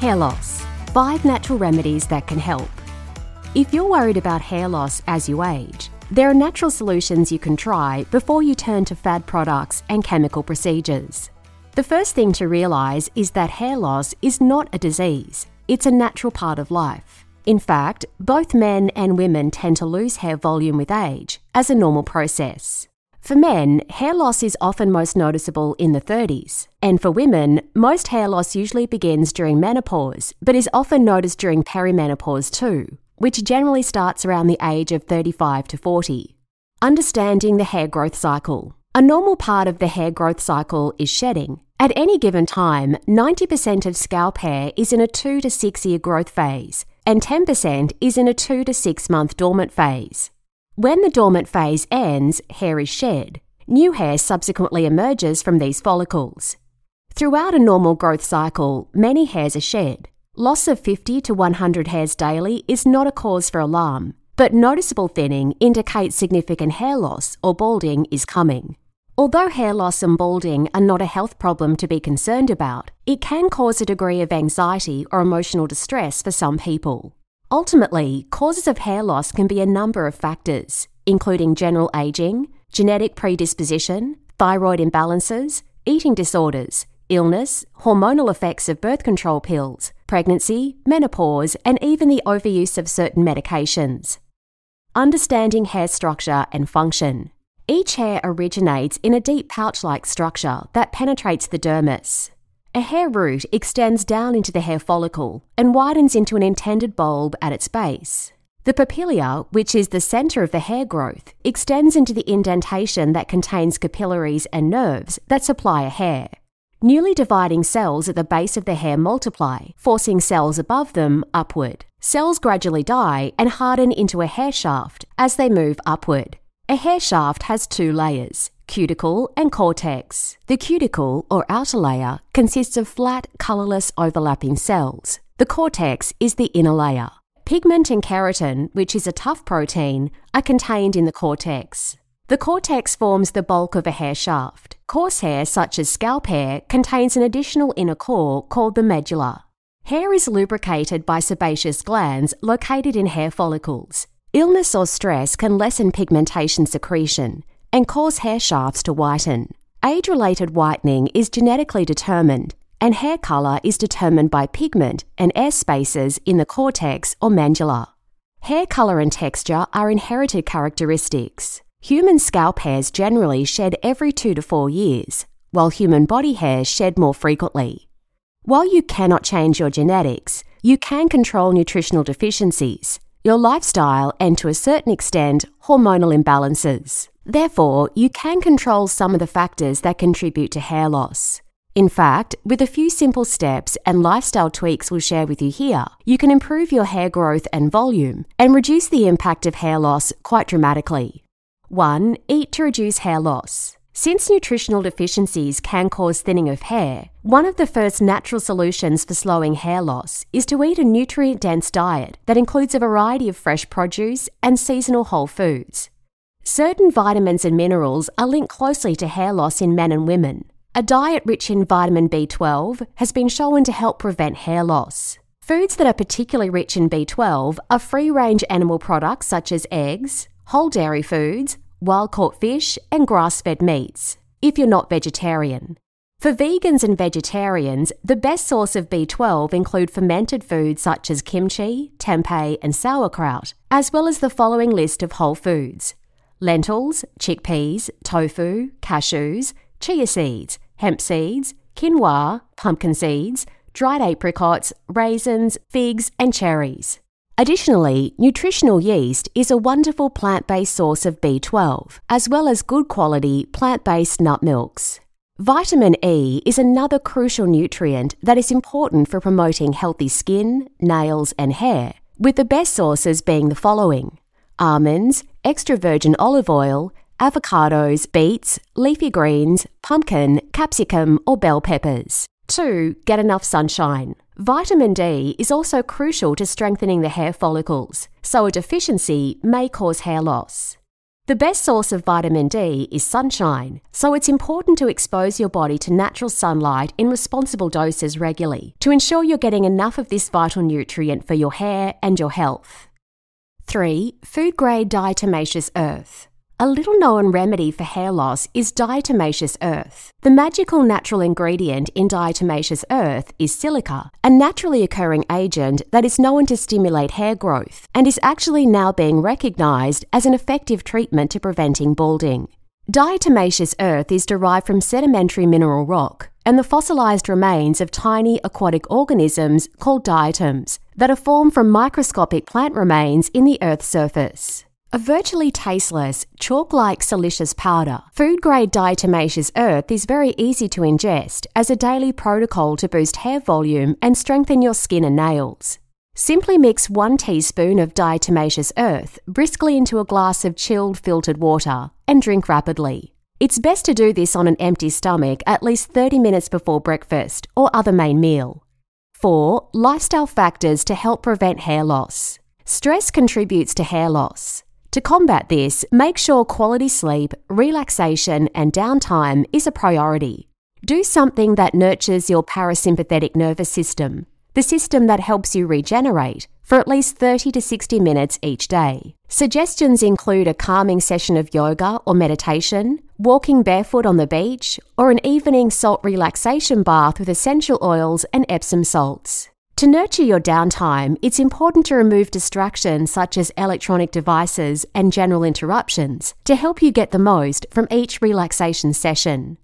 Hair loss. Five natural remedies that can help. If you're worried about hair loss as you age, there are natural solutions you can try before you turn to fad products and chemical procedures. The first thing to realise is that hair loss is not a disease, it's a natural part of life. In fact, both men and women tend to lose hair volume with age as a normal process. For men, hair loss is often most noticeable in the 30s, and for women, most hair loss usually begins during menopause, but is often noticed during perimenopause too, which generally starts around the age of 35 to 40. Understanding the hair growth cycle. A normal part of the hair growth cycle is shedding. At any given time, 90% of scalp hair is in a 2 to 6 year growth phase, and 10% is in a 2 to 6 month dormant phase. When the dormant phase ends, hair is shed. New hair subsequently emerges from these follicles. Throughout a normal growth cycle, many hairs are shed. Loss of 50 to 100 hairs daily is not a cause for alarm, but noticeable thinning indicates significant hair loss or balding is coming. Although hair loss and balding are not a health problem to be concerned about, it can cause a degree of anxiety or emotional distress for some people. Ultimately, causes of hair loss can be a number of factors, including general aging, genetic predisposition, thyroid imbalances, eating disorders, illness, hormonal effects of birth control pills, pregnancy, menopause, and even the overuse of certain medications. Understanding hair structure and function. Each hair originates in a deep pouch like structure that penetrates the dermis. A hair root extends down into the hair follicle and widens into an intended bulb at its base. The papilla, which is the center of the hair growth, extends into the indentation that contains capillaries and nerves that supply a hair. Newly dividing cells at the base of the hair multiply, forcing cells above them upward. Cells gradually die and harden into a hair shaft as they move upward. A hair shaft has two layers cuticle and cortex. The cuticle, or outer layer, consists of flat, colourless, overlapping cells. The cortex is the inner layer. Pigment and keratin, which is a tough protein, are contained in the cortex. The cortex forms the bulk of a hair shaft. Coarse hair, such as scalp hair, contains an additional inner core called the medulla. Hair is lubricated by sebaceous glands located in hair follicles. Illness or stress can lessen pigmentation secretion, and cause hair shafts to whiten. Age related whitening is genetically determined, and hair colour is determined by pigment and air spaces in the cortex or medulla. Hair colour and texture are inherited characteristics. Human scalp hairs generally shed every two to four years, while human body hairs shed more frequently. While you cannot change your genetics, you can control nutritional deficiencies, your lifestyle, and to a certain extent, hormonal imbalances. Therefore, you can control some of the factors that contribute to hair loss. In fact, with a few simple steps and lifestyle tweaks we'll share with you here, you can improve your hair growth and volume and reduce the impact of hair loss quite dramatically. 1. Eat to reduce hair loss. Since nutritional deficiencies can cause thinning of hair, one of the first natural solutions for slowing hair loss is to eat a nutrient dense diet that includes a variety of fresh produce and seasonal whole foods. Certain vitamins and minerals are linked closely to hair loss in men and women. A diet rich in vitamin B12 has been shown to help prevent hair loss. Foods that are particularly rich in B12 are free range animal products such as eggs, whole dairy foods, wild caught fish, and grass fed meats, if you're not vegetarian. For vegans and vegetarians, the best source of B12 include fermented foods such as kimchi, tempeh, and sauerkraut, as well as the following list of whole foods lentils, chickpeas, tofu, cashews, chia seeds, hemp seeds, quinoa, pumpkin seeds, dried apricots, raisins, figs, and cherries. Additionally, nutritional yeast is a wonderful plant based source of B12, as well as good quality plant based nut milks. Vitamin E is another crucial nutrient that is important for promoting healthy skin, nails, and hair, with the best sources being the following almonds, extra virgin olive oil, avocados, beets, leafy greens, pumpkin, capsicum, or bell peppers. 2. Get enough sunshine. Vitamin D is also crucial to strengthening the hair follicles, so a deficiency may cause hair loss. The best source of vitamin D is sunshine, so it's important to expose your body to natural sunlight in responsible doses regularly to ensure you're getting enough of this vital nutrient for your hair and your health. 3. Food grade diatomaceous earth. A little known remedy for hair loss is diatomaceous earth. The magical natural ingredient in diatomaceous earth is silica, a naturally occurring agent that is known to stimulate hair growth and is actually now being recognized as an effective treatment to preventing balding. Diatomaceous earth is derived from sedimentary mineral rock and the fossilized remains of tiny aquatic organisms called diatoms that are formed from microscopic plant remains in the Earth's surface. A virtually tasteless, chalk like siliceous powder, food grade diatomaceous earth is very easy to ingest as a daily protocol to boost hair volume and strengthen your skin and nails. Simply mix one teaspoon of diatomaceous earth briskly into a glass of chilled filtered water and drink rapidly. It's best to do this on an empty stomach at least 30 minutes before breakfast or other main meal. 4. Lifestyle factors to help prevent hair loss. Stress contributes to hair loss. To combat this, make sure quality sleep, relaxation, and downtime is a priority. Do something that nurtures your parasympathetic nervous system, the system that helps you regenerate, for at least 30 to 60 minutes each day. Suggestions include a calming session of yoga or meditation, walking barefoot on the beach, or an evening salt relaxation bath with essential oils and Epsom salts. To nurture your downtime, it's important to remove distractions such as electronic devices and general interruptions to help you get the most from each relaxation session.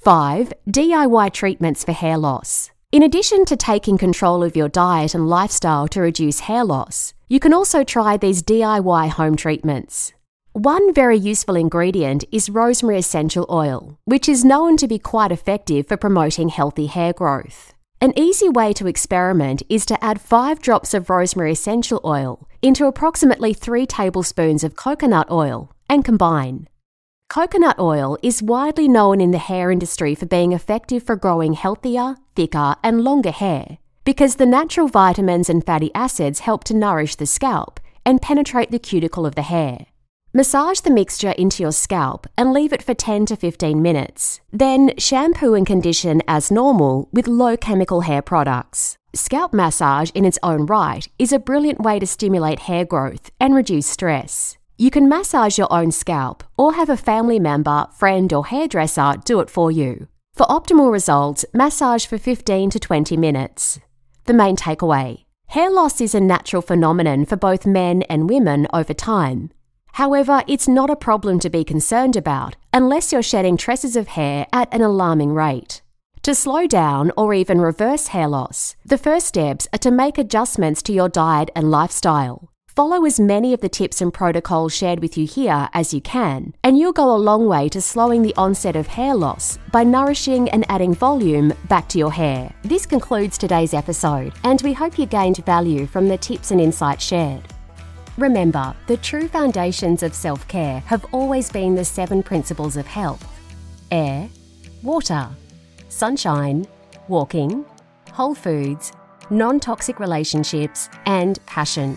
5. DIY treatments for hair loss. In addition to taking control of your diet and lifestyle to reduce hair loss, you can also try these DIY home treatments. One very useful ingredient is rosemary essential oil, which is known to be quite effective for promoting healthy hair growth. An easy way to experiment is to add 5 drops of rosemary essential oil into approximately 3 tablespoons of coconut oil and combine. Coconut oil is widely known in the hair industry for being effective for growing healthier, thicker, and longer hair because the natural vitamins and fatty acids help to nourish the scalp and penetrate the cuticle of the hair. Massage the mixture into your scalp and leave it for 10 to 15 minutes. Then shampoo and condition as normal with low chemical hair products. Scalp massage in its own right is a brilliant way to stimulate hair growth and reduce stress. You can massage your own scalp or have a family member, friend, or hairdresser do it for you. For optimal results, massage for 15 to 20 minutes. The main takeaway hair loss is a natural phenomenon for both men and women over time. However, it's not a problem to be concerned about unless you're shedding tresses of hair at an alarming rate. To slow down or even reverse hair loss, the first steps are to make adjustments to your diet and lifestyle. Follow as many of the tips and protocols shared with you here as you can, and you'll go a long way to slowing the onset of hair loss by nourishing and adding volume back to your hair. This concludes today's episode, and we hope you gained value from the tips and insights shared. Remember, the true foundations of self care have always been the seven principles of health air, water, sunshine, walking, whole foods, non toxic relationships, and passion.